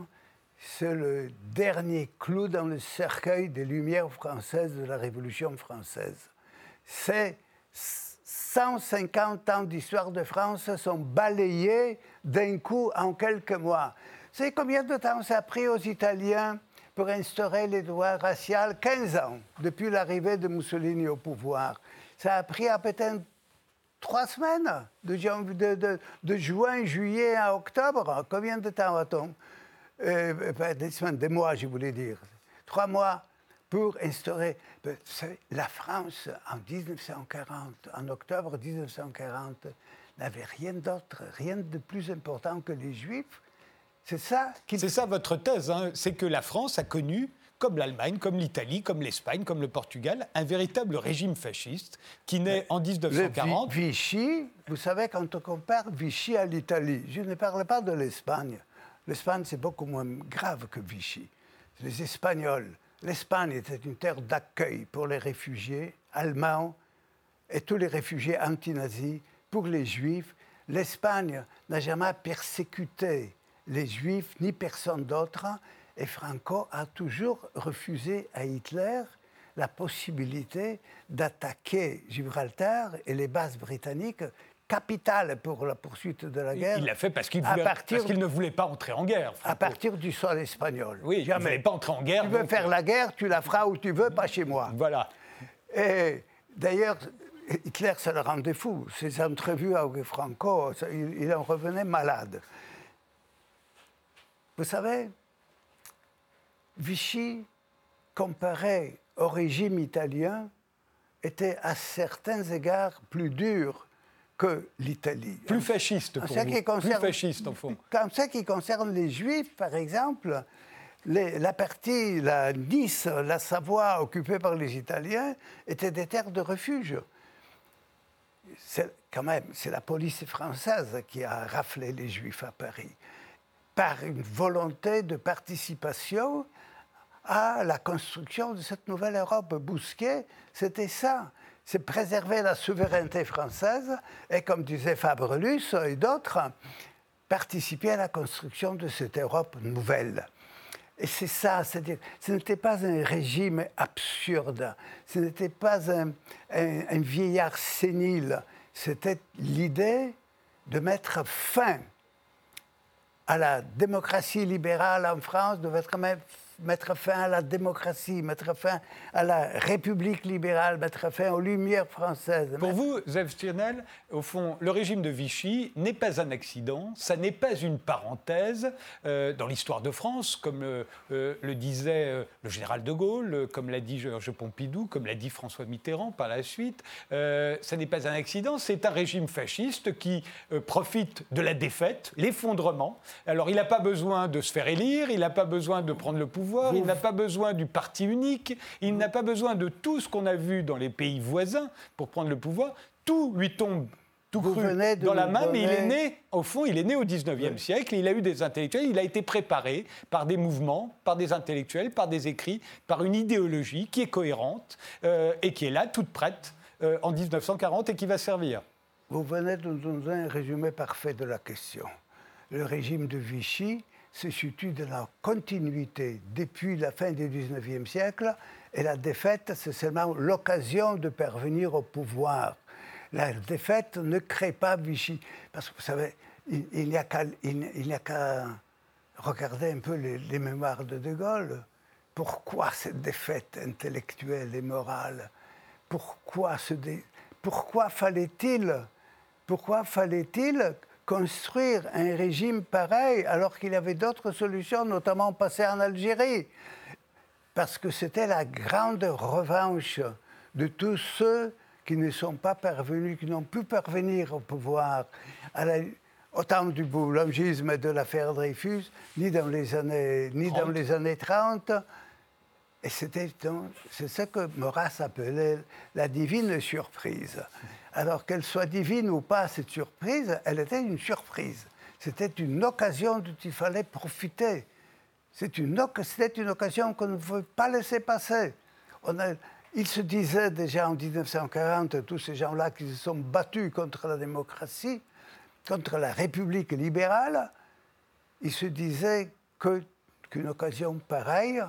S2: c'est le dernier clou dans le cercueil des Lumières françaises de la Révolution française. C'est 150 ans d'histoire de France sont balayés d'un coup en quelques mois. C'est combien de temps ça a pris aux Italiens pour instaurer les lois raciales 15 ans, depuis l'arrivée de Mussolini au pouvoir. Ça a pris à peut-être trois semaines, de, juin, juillet à octobre. Combien de temps a-t-on? Euh, Des semaines, des mois, je voulais dire. Trois mois pour instaurer. La France, en 1940, en octobre 1940, n'avait rien d'autre, rien de plus important que les Juifs. C'est ça
S1: C'est ça votre thèse, hein. c'est que la France a connu comme l'Allemagne, comme l'Italie, comme l'Espagne, comme le Portugal, un véritable régime fasciste qui naît en 1940.
S2: Vichy, vous savez, quand on compare Vichy à l'Italie, je ne parle pas de l'Espagne. L'Espagne, c'est beaucoup moins grave que Vichy. Les Espagnols. L'Espagne était une terre d'accueil pour les réfugiés allemands et tous les réfugiés anti-nazis, pour les Juifs. L'Espagne n'a jamais persécuté les Juifs ni personne d'autre. Et Franco a toujours refusé à Hitler la possibilité d'attaquer Gibraltar et les bases britanniques capitales pour la poursuite de la guerre.
S1: Il l'a fait parce qu'il ne voulait pas entrer en guerre.
S2: À partir du sol espagnol.
S1: Oui, Jamais. il ne voulait pas entrer en guerre.
S2: Tu veux faire la guerre, tu la feras où tu veux, pas chez moi.
S1: Voilà.
S2: Et d'ailleurs, Hitler, ça le rendait fou. Ses entrevues avec Franco, il en revenait malade. Vous savez, Vichy, comparé au régime italien, était à certains égards plus dur que l'Italie.
S1: Plus fasciste, pour vous. Concerne, plus fasciste,
S2: au
S1: fond.
S2: Comme ce qui concerne les Juifs, par exemple, la partie, la Nice, la Savoie occupée par les Italiens, étaient des terres de refuge. C'est quand même, c'est la police française qui a raflé les Juifs à Paris par une volonté de participation à la construction de cette nouvelle Europe. Bousquet, c'était ça. C'est préserver la souveraineté française et, comme disait Fabrelus et d'autres, participer à la construction de cette Europe nouvelle. Et c'est ça, c'est-à-dire, ce n'était pas un régime absurde, ce n'était pas un, un vieillard sénile, c'était l'idée de mettre fin à la démocratie libérale en France devait quand même mettre fin à la démocratie, mettre fin à la République libérale, mettre fin aux Lumières françaises.
S1: Pour vous, Zev Stirnel, au fond, le régime de Vichy n'est pas un accident, ça n'est pas une parenthèse euh, dans l'histoire de France, comme euh, euh, le disait le général de Gaulle, comme l'a dit Georges Pompidou, comme l'a dit François Mitterrand par la suite. ça n'est pas un accident, c'est un régime fasciste qui profite de la défaite, l'effondrement. Alors il n'a pas besoin de se faire élire, il n'a pas besoin de prendre le pouvoir il n'a pas besoin du parti unique, il n'a pas besoin de tout ce qu'on a vu dans les pays voisins pour prendre le pouvoir. Tout lui tombe tout cru dans la main, mais il est né, au fond, il est né au 19e siècle, il a eu des intellectuels, il a été préparé par des mouvements, par des intellectuels, par des écrits, par une idéologie qui est cohérente euh, et qui est là, toute prête, euh, en 1940 et qui va servir.
S2: Vous venez de nous donner un résumé parfait de la question. Le régime de Vichy se situe dans la continuité depuis la fin du XIXe siècle et la défaite, c'est seulement l'occasion de parvenir au pouvoir. La défaite ne crée pas Vichy. Parce que vous savez, il, n'y a qu'à regarder un peu les, mémoires de De Gaulle. Pourquoi cette défaite intellectuelle et morale? Pourquoi, pourquoi fallait-il pourquoi fallait-il construire un régime pareil alors qu'il avait d'autres solutions, notamment passer en Algérie. Parce que c'était la grande revanche de tous ceux qui ne sont pas parvenus, qui n'ont pu parvenir au pouvoir à au temps du boulangisme et de l'affaire Dreyfus, ni dans les années, ni dans les années 30. Et c'était c'est ce que Maurras appelait la divine surprise. Alors qu'elle soit divine ou pas, cette surprise, elle était une surprise. C'était une occasion dont il fallait profiter. C'était une, occasion qu'on ne pouvait pas laisser passer. Il se disait déjà en 1940, tous ces gens-là qui se sont battus contre la démocratie, contre la République libérale, il se disait qu'une occasion pareille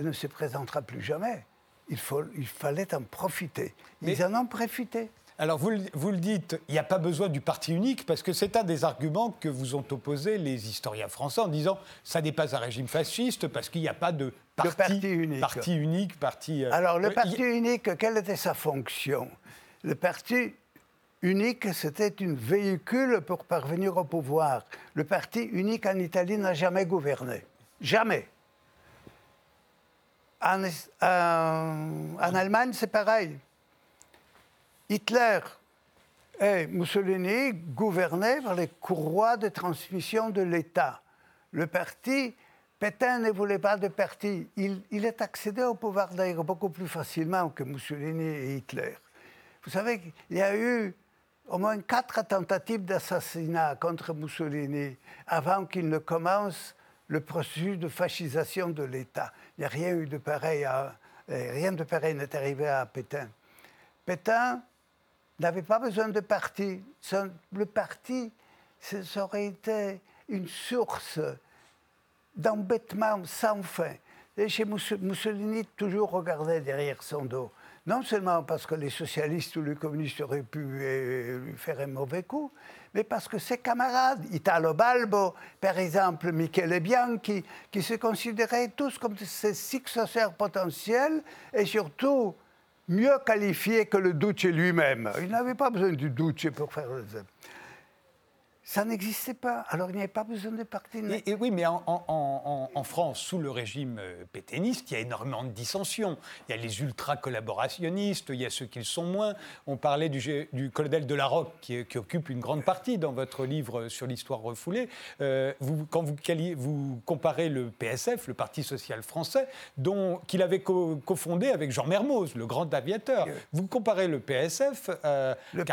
S2: ne se présentera plus jamais. Il, faut, il fallait en profiter. Ils en ont profité.
S1: Alors vous, vous, le dites, il n'y a pas besoin du parti unique, parce que c'est un des arguments que vous ont opposé les historiens français en disant ça n'est pas un régime fasciste, parce qu'il n'y a pas de parti, unique. Parti unique parti,
S2: euh, Alors le parti unique, quelle était sa fonction? Le parti unique, c'était un véhicule pour parvenir au pouvoir. Le parti unique en Italie n'a jamais gouverné. Jamais. En, en Allemagne, c'est pareil. Hitler et Mussolini gouvernaient par les courroies de transmission de l'État. Le parti Pétain ne voulait pas de parti. Il, il est accédé au pouvoir d'ailleurs beaucoup plus facilement que Mussolini et Hitler. Vous savez qu'il y a eu au moins quatre tentatives d'assassinat contre Mussolini avant qu'il ne commence le processus de fascisation de l'État. Il n'y a rien eu de pareil, à, rien de pareil n'est arrivé à Pétain. Pétain n'avait pas besoin de parti. le parti, ça aurait été une source d'embêtement sans fin. Et Mussolini, toujours regardait derrière son dos. Non seulement parce que les socialistes ou les communistes auraient pu euh, lui faire un mauvais coup, mais parce que ses camarades, Italo Balbo, par exemple Michele Bianchi, qui se considéraient tous comme ses successeurs potentiels et surtout mieux qualifiés que le Duce lui-même. Il n'avait pas besoin du Duce pour faire ça n'existait pas. Alors il n'y avait pas besoin de parti.
S1: Et, oui, mais en, France, sous le régime euh, pétainiste, il y a énormément de dissensions. Il y a les ultra-collaborationnistes, il y a ceux qui le sont moins. On parlait du, du colonel de la qui, qui, occupe une grande partie dans votre livre sur l'histoire refoulée. Euh, vous, quand vous, vous, comparez le PSF, le Parti social français, qu'il avait cofondé avec Jean Mermoz, le grand aviateur. Vous comparez le PSF.
S2: Euh, le,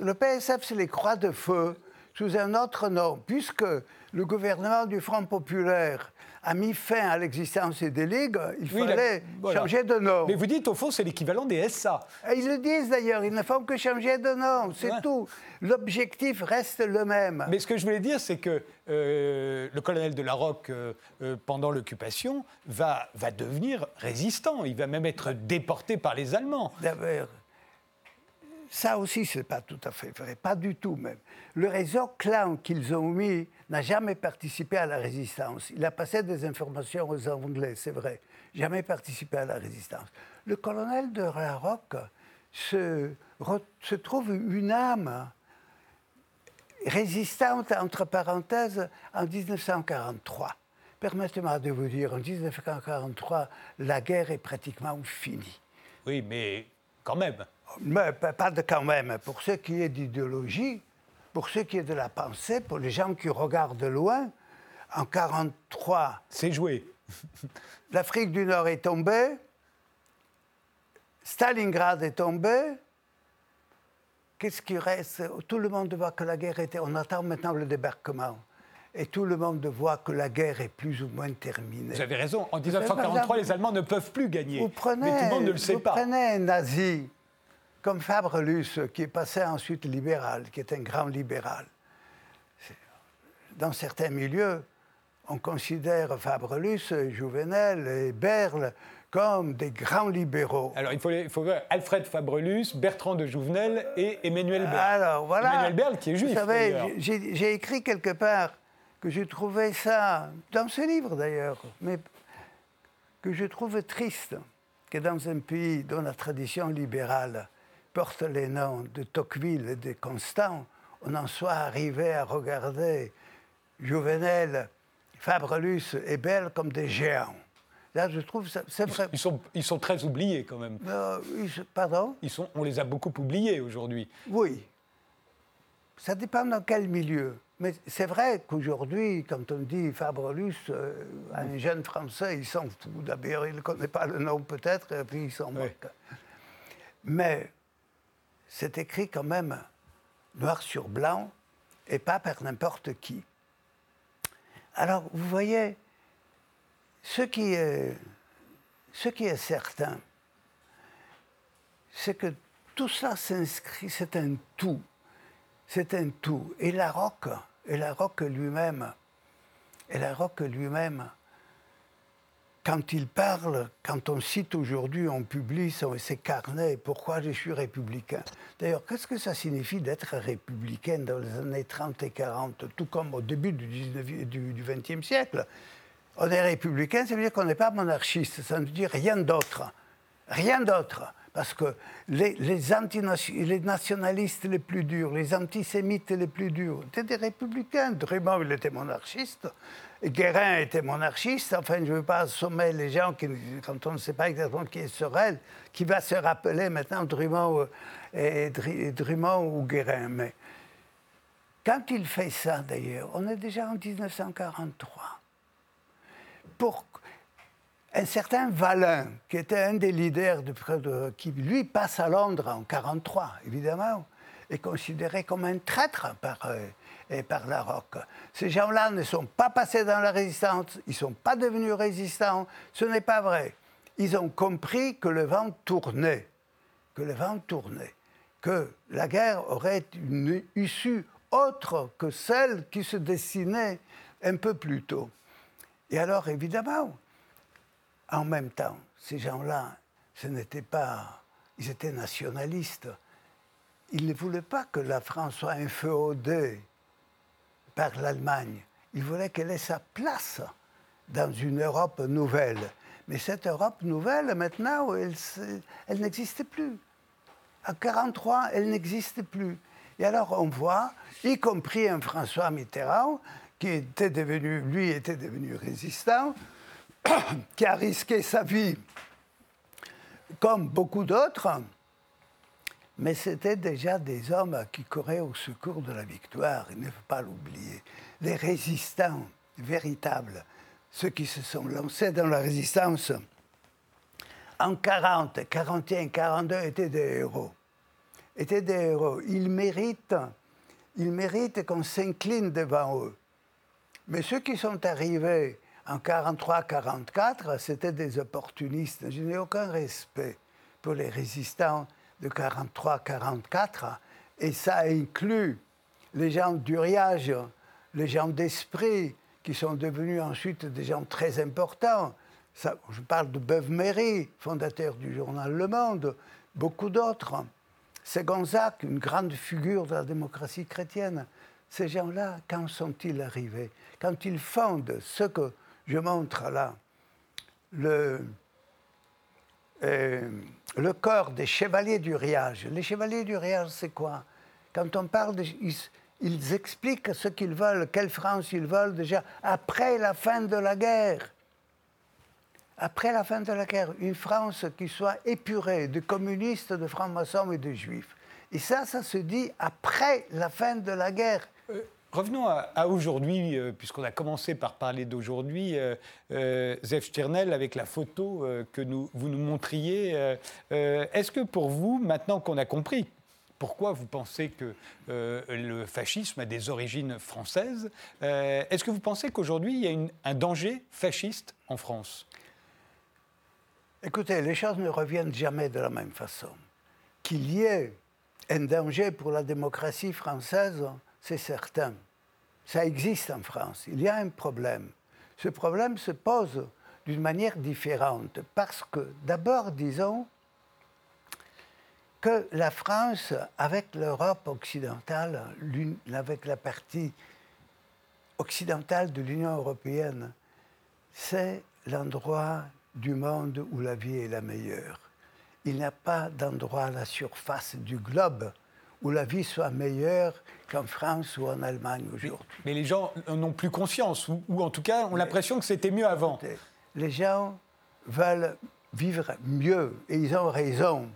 S2: le PSF, c'est les croix de feu sous un autre nom, puisque le gouvernement du Front populaire a mis fin à l'existence des ligues, il fallait changer de nom.
S1: Mais vous dites, au fond, c'est l'équivalent des SA.
S2: ils le disent d'ailleurs, ils ne font que changer de nom, c'est tout. L'objectif reste le même.
S1: Mais ce que je voulais dire, c'est que euh, le colonel de la Roque, euh, euh, pendant l'occupation, va, va devenir résistant. Il va même être déporté par les Allemands.
S2: D'abord, ça aussi, ce n'est pas tout à fait vrai, pas du tout même. Le réseau clan qu'ils ont mis n'a jamais participé à la résistance. Il a passé des informations aux Anglais, c'est vrai, jamais participé à la résistance. Le colonel de Larocque se, se trouve une âme résistante, entre parenthèses, en 1943. Permettez-moi de vous dire, en 1943, la guerre est pratiquement finie.
S1: Oui, mais quand même.
S2: Mais pas de quand même. Pour ce qui est d'idéologie, pour ce qui est de la pensée, pour les gens qui regardent de loin, en 1943...
S1: C'est joué.
S2: L'Afrique du Nord est tombée, Stalingrad est tombé. Qu'est-ce qui reste? Tout le monde voit que la guerre était... On attend maintenant le débarquement. Et tout le monde voit que la guerre est plus ou moins terminée.
S1: Vous avez raison. En 1943, les Allemands ne peuvent plus gagner. Vous prenez, mais tout le monde ne le sait
S2: vous Prenez un nazi comme Fabre Luce, qui est passé ensuite libéral, qui est un grand libéral. Dans certains milieux, on considère Fabre Luce, Jouvenel et Berle comme des grands libéraux.
S1: Alors, il faut, il faut Alfred Fabrelus, Bertrand de Jouvenel et Emmanuel Berle.
S2: Alors, voilà.
S1: Emmanuel Berle qui est juif. Vous savez,
S2: j'ai écrit quelque part que j'ai trouvé ça, dans ce livre d'ailleurs, mais que je trouve triste que dans un pays dont la tradition libérale porte les noms de Tocqueville et de Constant, on en soit arrivé à regarder Juvenel, Fabrelus et Belle comme des géants. Là, je trouve c'est vrai.
S1: Ils sont, ils sont très oubliés quand même.
S2: Euh, pardon?
S1: Ils sont, On les a beaucoup oubliés aujourd'hui.
S2: Oui. Ça dépend dans quel milieu. Mais c'est vrai qu'aujourd'hui, quand on dit Fabrelus, euh, un jeune Français, il s'en fout. D'abord, il ne connaît pas le nom peut-être, et puis il s'en moque. Mais c'est écrit quand même noir sur blanc et pas par n'importe qui. Alors, vous voyez, ce qui est, ce qui est certain, c'est que tout ça s'inscrit, c'est un tout. C'est un tout. Et la roque, et la roque lui-même, et la roque lui-même, quand il parle, quand on cite aujourd'hui, on publie ses carnets, pourquoi je suis républicain? D'ailleurs, qu'est-ce que ça signifie d'être républicain dans les années 30 et 40, tout comme au début du, 19, du, 20e siècle? On est républicain, ça veut dire qu'on n'est pas monarchiste, ça ne veut dire rien d'autre. Rien d'autre. Parce que les, les, nationalistes les plus durs, les antisémites les plus durs, étaient des républicains. Drummond, il était monarchiste. Guérin était monarchiste. Enfin, je ne veux pas assommer les gens qui, quand on ne sait pas exactement qui est Sorel, qui va se rappeler maintenant Drummond, et, Drummond ou Guérin. Mais quand il fait ça, d'ailleurs, on est déjà en 1943. pour un certain Valin, qui était un des leaders de, qui lui passe à Londres en 1943, évidemment, est considéré comme un traître par, euh, par la ROC. Ces gens-là ne sont pas passés dans la résistance, ils ne sont pas devenus résistants, ce n'est pas vrai. Ils ont compris que le vent tournait, que le vent tournait, que la guerre aurait une issue autre que celle qui se dessinait un peu plus tôt. Et alors, évidemment, en même temps, ces gens-là, ce n'était pas. Ils étaient nationalistes. Ils ne voulaient pas que la France soit inféodée par l'Allemagne. Ils voulaient qu'elle ait sa place dans une Europe nouvelle. Mais cette Europe nouvelle, maintenant, elle, elle n'existe plus. En 1943, elle n'existe plus. Et alors on voit, y compris un François Mitterrand, qui était devenu, lui était devenu résistant, qui a risqué sa vie comme beaucoup d'autres, mais c'était déjà des hommes qui couraient au secours de la victoire, il ne faut pas l'oublier. Les résistants véritables, ceux qui se sont lancés dans la résistance en 40, 41, 42 étaient des héros. Étaient des héros. Ils méritent, ils méritent qu'on s'incline devant eux. Mais ceux qui sont arrivés en 43-44, c'était des opportunistes. Je n'ai aucun respect pour les résistants de 43-44, et ça inclut les gens d'Uriage, les gens d'esprit, qui sont devenus ensuite des gens très importants. Ça, je parle de Beuve-Méry, fondateur du journal Le Monde, beaucoup d'autres. C'est Gonzague, une grande figure de la démocratie chrétienne. Ces gens-là, quand sont-ils arrivés? Quand ils fondent ce que je montre là, le, euh, le corps des chevaliers du riage. Les chevaliers du riage, c'est quoi? Quand on parle, de, ils, expliquent ce qu'ils veulent, quelle France ils veulent déjà après la fin de la guerre. Après la fin de la guerre, une France qui soit épurée de communistes, de francs-maçons et de juifs. Et ça, ça se dit après la fin de la guerre.
S1: Euh, Revenons à, aujourd'hui, euh, puisqu'on a commencé par parler d'aujourd'hui. Euh, euh Zef avec la photo euh, que vous nous montriez, est-ce que pour vous, maintenant qu'on a compris pourquoi vous pensez que le fascisme a des origines françaises, est-ce que vous pensez qu'aujourd'hui, il y a un danger fasciste en France?
S2: Écoutez, les choses ne reviennent jamais de la même façon. Qu'il y ait un danger pour la démocratie française, c'est certain. Ça existe en France. Il y a un problème. Ce problème se pose d'une manière différente parce que, d'abord, disons que la France, avec l'Europe occidentale, avec la partie occidentale de l'Union européenne, c'est l'endroit du monde où la vie est la meilleure. Il n'y a pas d'endroit à la surface du globe où la vie soit meilleure qu'en France ou en Allemagne aujourd'hui.
S1: Mais les gens n'ont plus conscience, ou, en tout cas ont l'impression que c'était mieux avant.
S2: Les gens veulent vivre mieux, et ils ont raison.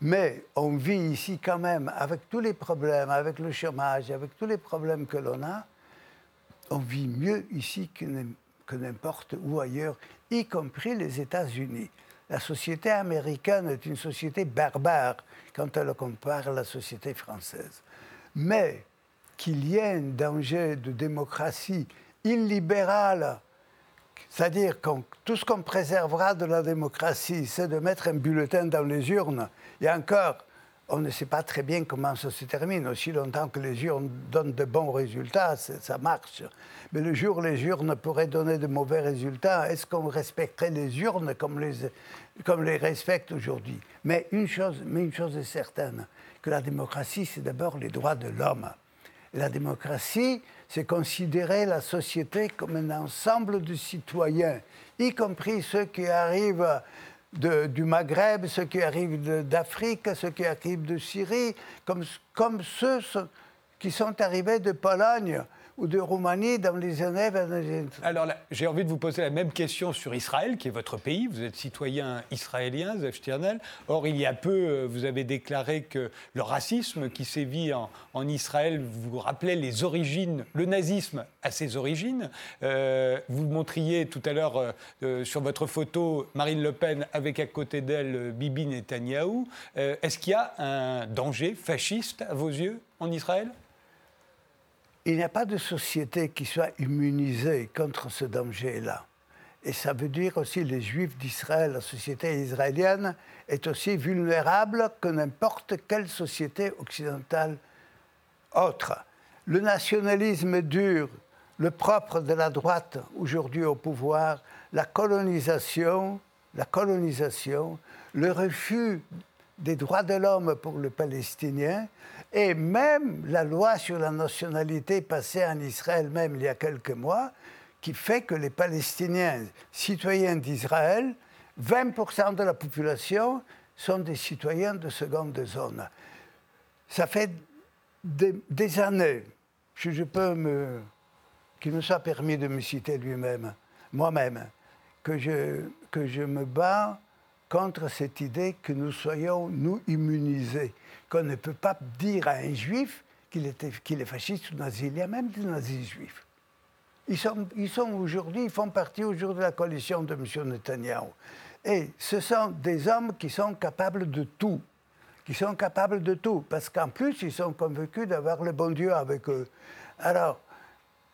S2: Mais on vit ici quand même avec tous les problèmes, avec le chômage, avec tous les problèmes que l'on a, on vit mieux ici que n'importe où ailleurs, y compris les États-Unis. La société américaine est une société barbare quand elle compare à la société française. Mais qu'il y ait un danger de démocratie illibérale, c'est-à-dire que tout ce qu'on préservera de la démocratie, c'est de mettre un bulletin dans les urnes, et encore, on ne sait pas très bien comment ça se termine. Aussi longtemps que les urnes donnent de bons résultats, ça marche. Mais le jour où les urnes pourraient donner de mauvais résultats, est-ce qu'on respecterait les urnes comme les, comme les respecte aujourd'hui? Mais une, chose, mais une chose est certaine, que la démocratie, c'est d'abord les droits de l'homme. La démocratie, c'est considérer la société comme un ensemble de citoyens, y compris ceux qui arrivent du Maghreb, ceux qui arrivent d'Afrique, ceux qui arrivent de Syrie, comme, comme ceux qui sont arrivés de Pologne ou de Roumanie dans les années.
S1: Alors j'ai envie de vous poser la même question sur Israël, qui est votre pays. Vous êtes citoyen israélien, Zev Stirnel. Or, il y a peu, euh, vous avez déclaré que le racisme qui sévit en, Israël vous rappelait les origines, le nazisme à ses origines. Euh, vous montriez tout à l'heure euh, sur votre photo Marine Le Pen avec à côté d'elle Bibi Netanyahou. Est-ce qu'il y a un danger fasciste à vos yeux en Israël?
S2: Il n'y a pas de société qui soit immunisée contre ce danger-là. Et ça veut dire aussi les Juifs d'Israël, la société israélienne est aussi vulnérable que n'importe quelle société occidentale autre. Le nationalisme dur, le propre de la droite aujourd'hui au pouvoir, la colonisation, la colonisation, le refus des droits de l'homme pour le Palestinien, et même la loi sur la nationalité passée en Israël, même il y a quelques mois, qui fait que les Palestiniens, citoyens d'Israël, 20% de la population sont des citoyens de seconde zone. Ça fait des, années je peux me, qu'il me soit permis de me citer lui-même, moi-même, que je, que je me bats contre cette idée que nous soyons, nous, immunisés qu'on ne peut pas dire à un juif qu'il est fasciste ou nazi. Il y a même des nazis juifs. Ils sont, ils sont aujourd'hui, ils font partie aujourd'hui de la coalition de M. Netanyahu. Et ce sont des hommes qui sont capables de tout. Qui sont capables de tout. Parce qu'en plus, ils sont convaincus d'avoir le bon Dieu avec eux. Alors,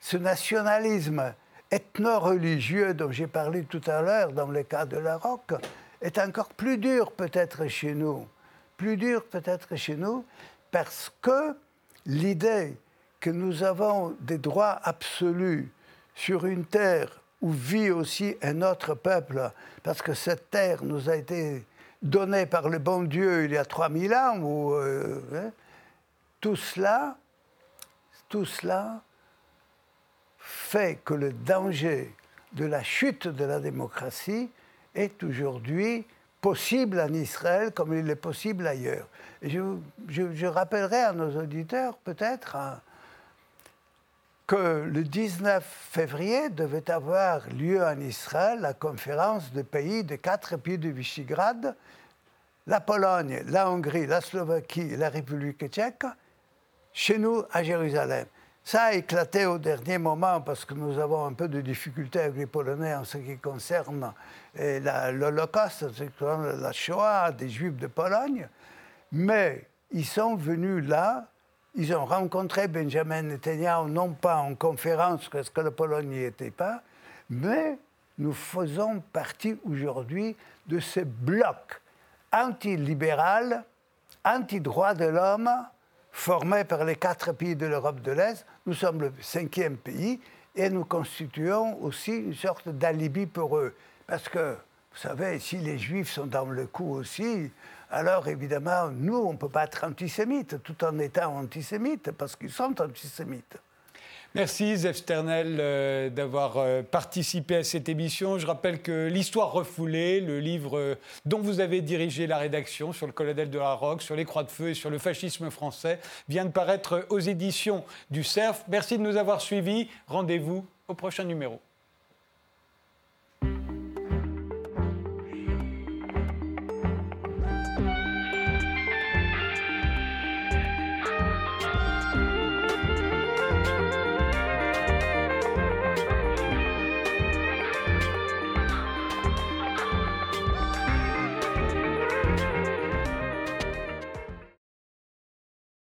S2: ce nationalisme ethno-religieux dont j'ai parlé tout à l'heure dans le cas de la roque est encore plus dur peut-être chez nous. Plus dur peut-être chez nous, parce que l'idée que nous avons des droits absolus sur une terre où vit aussi un autre peuple, parce que cette terre nous a été donnée par le bon Dieu il y a 3000 ans, euh, hein, tout cela fait que le danger de la chute de la démocratie est aujourd'hui possible en Israël comme il est possible ailleurs. je, rappellerai à nos auditeurs peut-être hein, que le 19 février devait avoir lieu en Israël la conférence des pays, des quatre pays de Visegrad, la Pologne, la Hongrie, la Slovaquie la République tchèque, chez nous à Jérusalem. Ça a éclaté au dernier moment parce que nous avons un peu de difficultés avec les Polonais en ce qui concerne eh, l'Holocauste, la Shoah des Juifs de Pologne. Mais ils sont venus là, ils ont rencontré Benjamin Netanyahu, non pas en conférence, parce que la Pologne n'y était pas, mais nous faisons partie aujourd'hui de ce bloc anti-libéral, anti-droit de l'homme, formé par les quatre pays de l'Europe de l'Est. Nous sommes le cinquième pays et nous constituons aussi une sorte d'alibi pour eux. Parce que, vous savez, si les Juifs sont dans le coup aussi, alors évidemment, nous, on ne peut pas être antisémites tout en étant antisémites, parce qu'ils sont antisémites.
S1: Merci Zef Sternel euh, d'avoir euh, participé à cette émission. Je rappelle que L'Histoire refoulée, le livre euh, dont vous avez dirigé la rédaction sur le colonel de la Roque, sur les croix de feu et sur le fascisme français, vient de paraître aux éditions du CERF. Merci de nous avoir suivis. Rendez-vous au prochain numéro.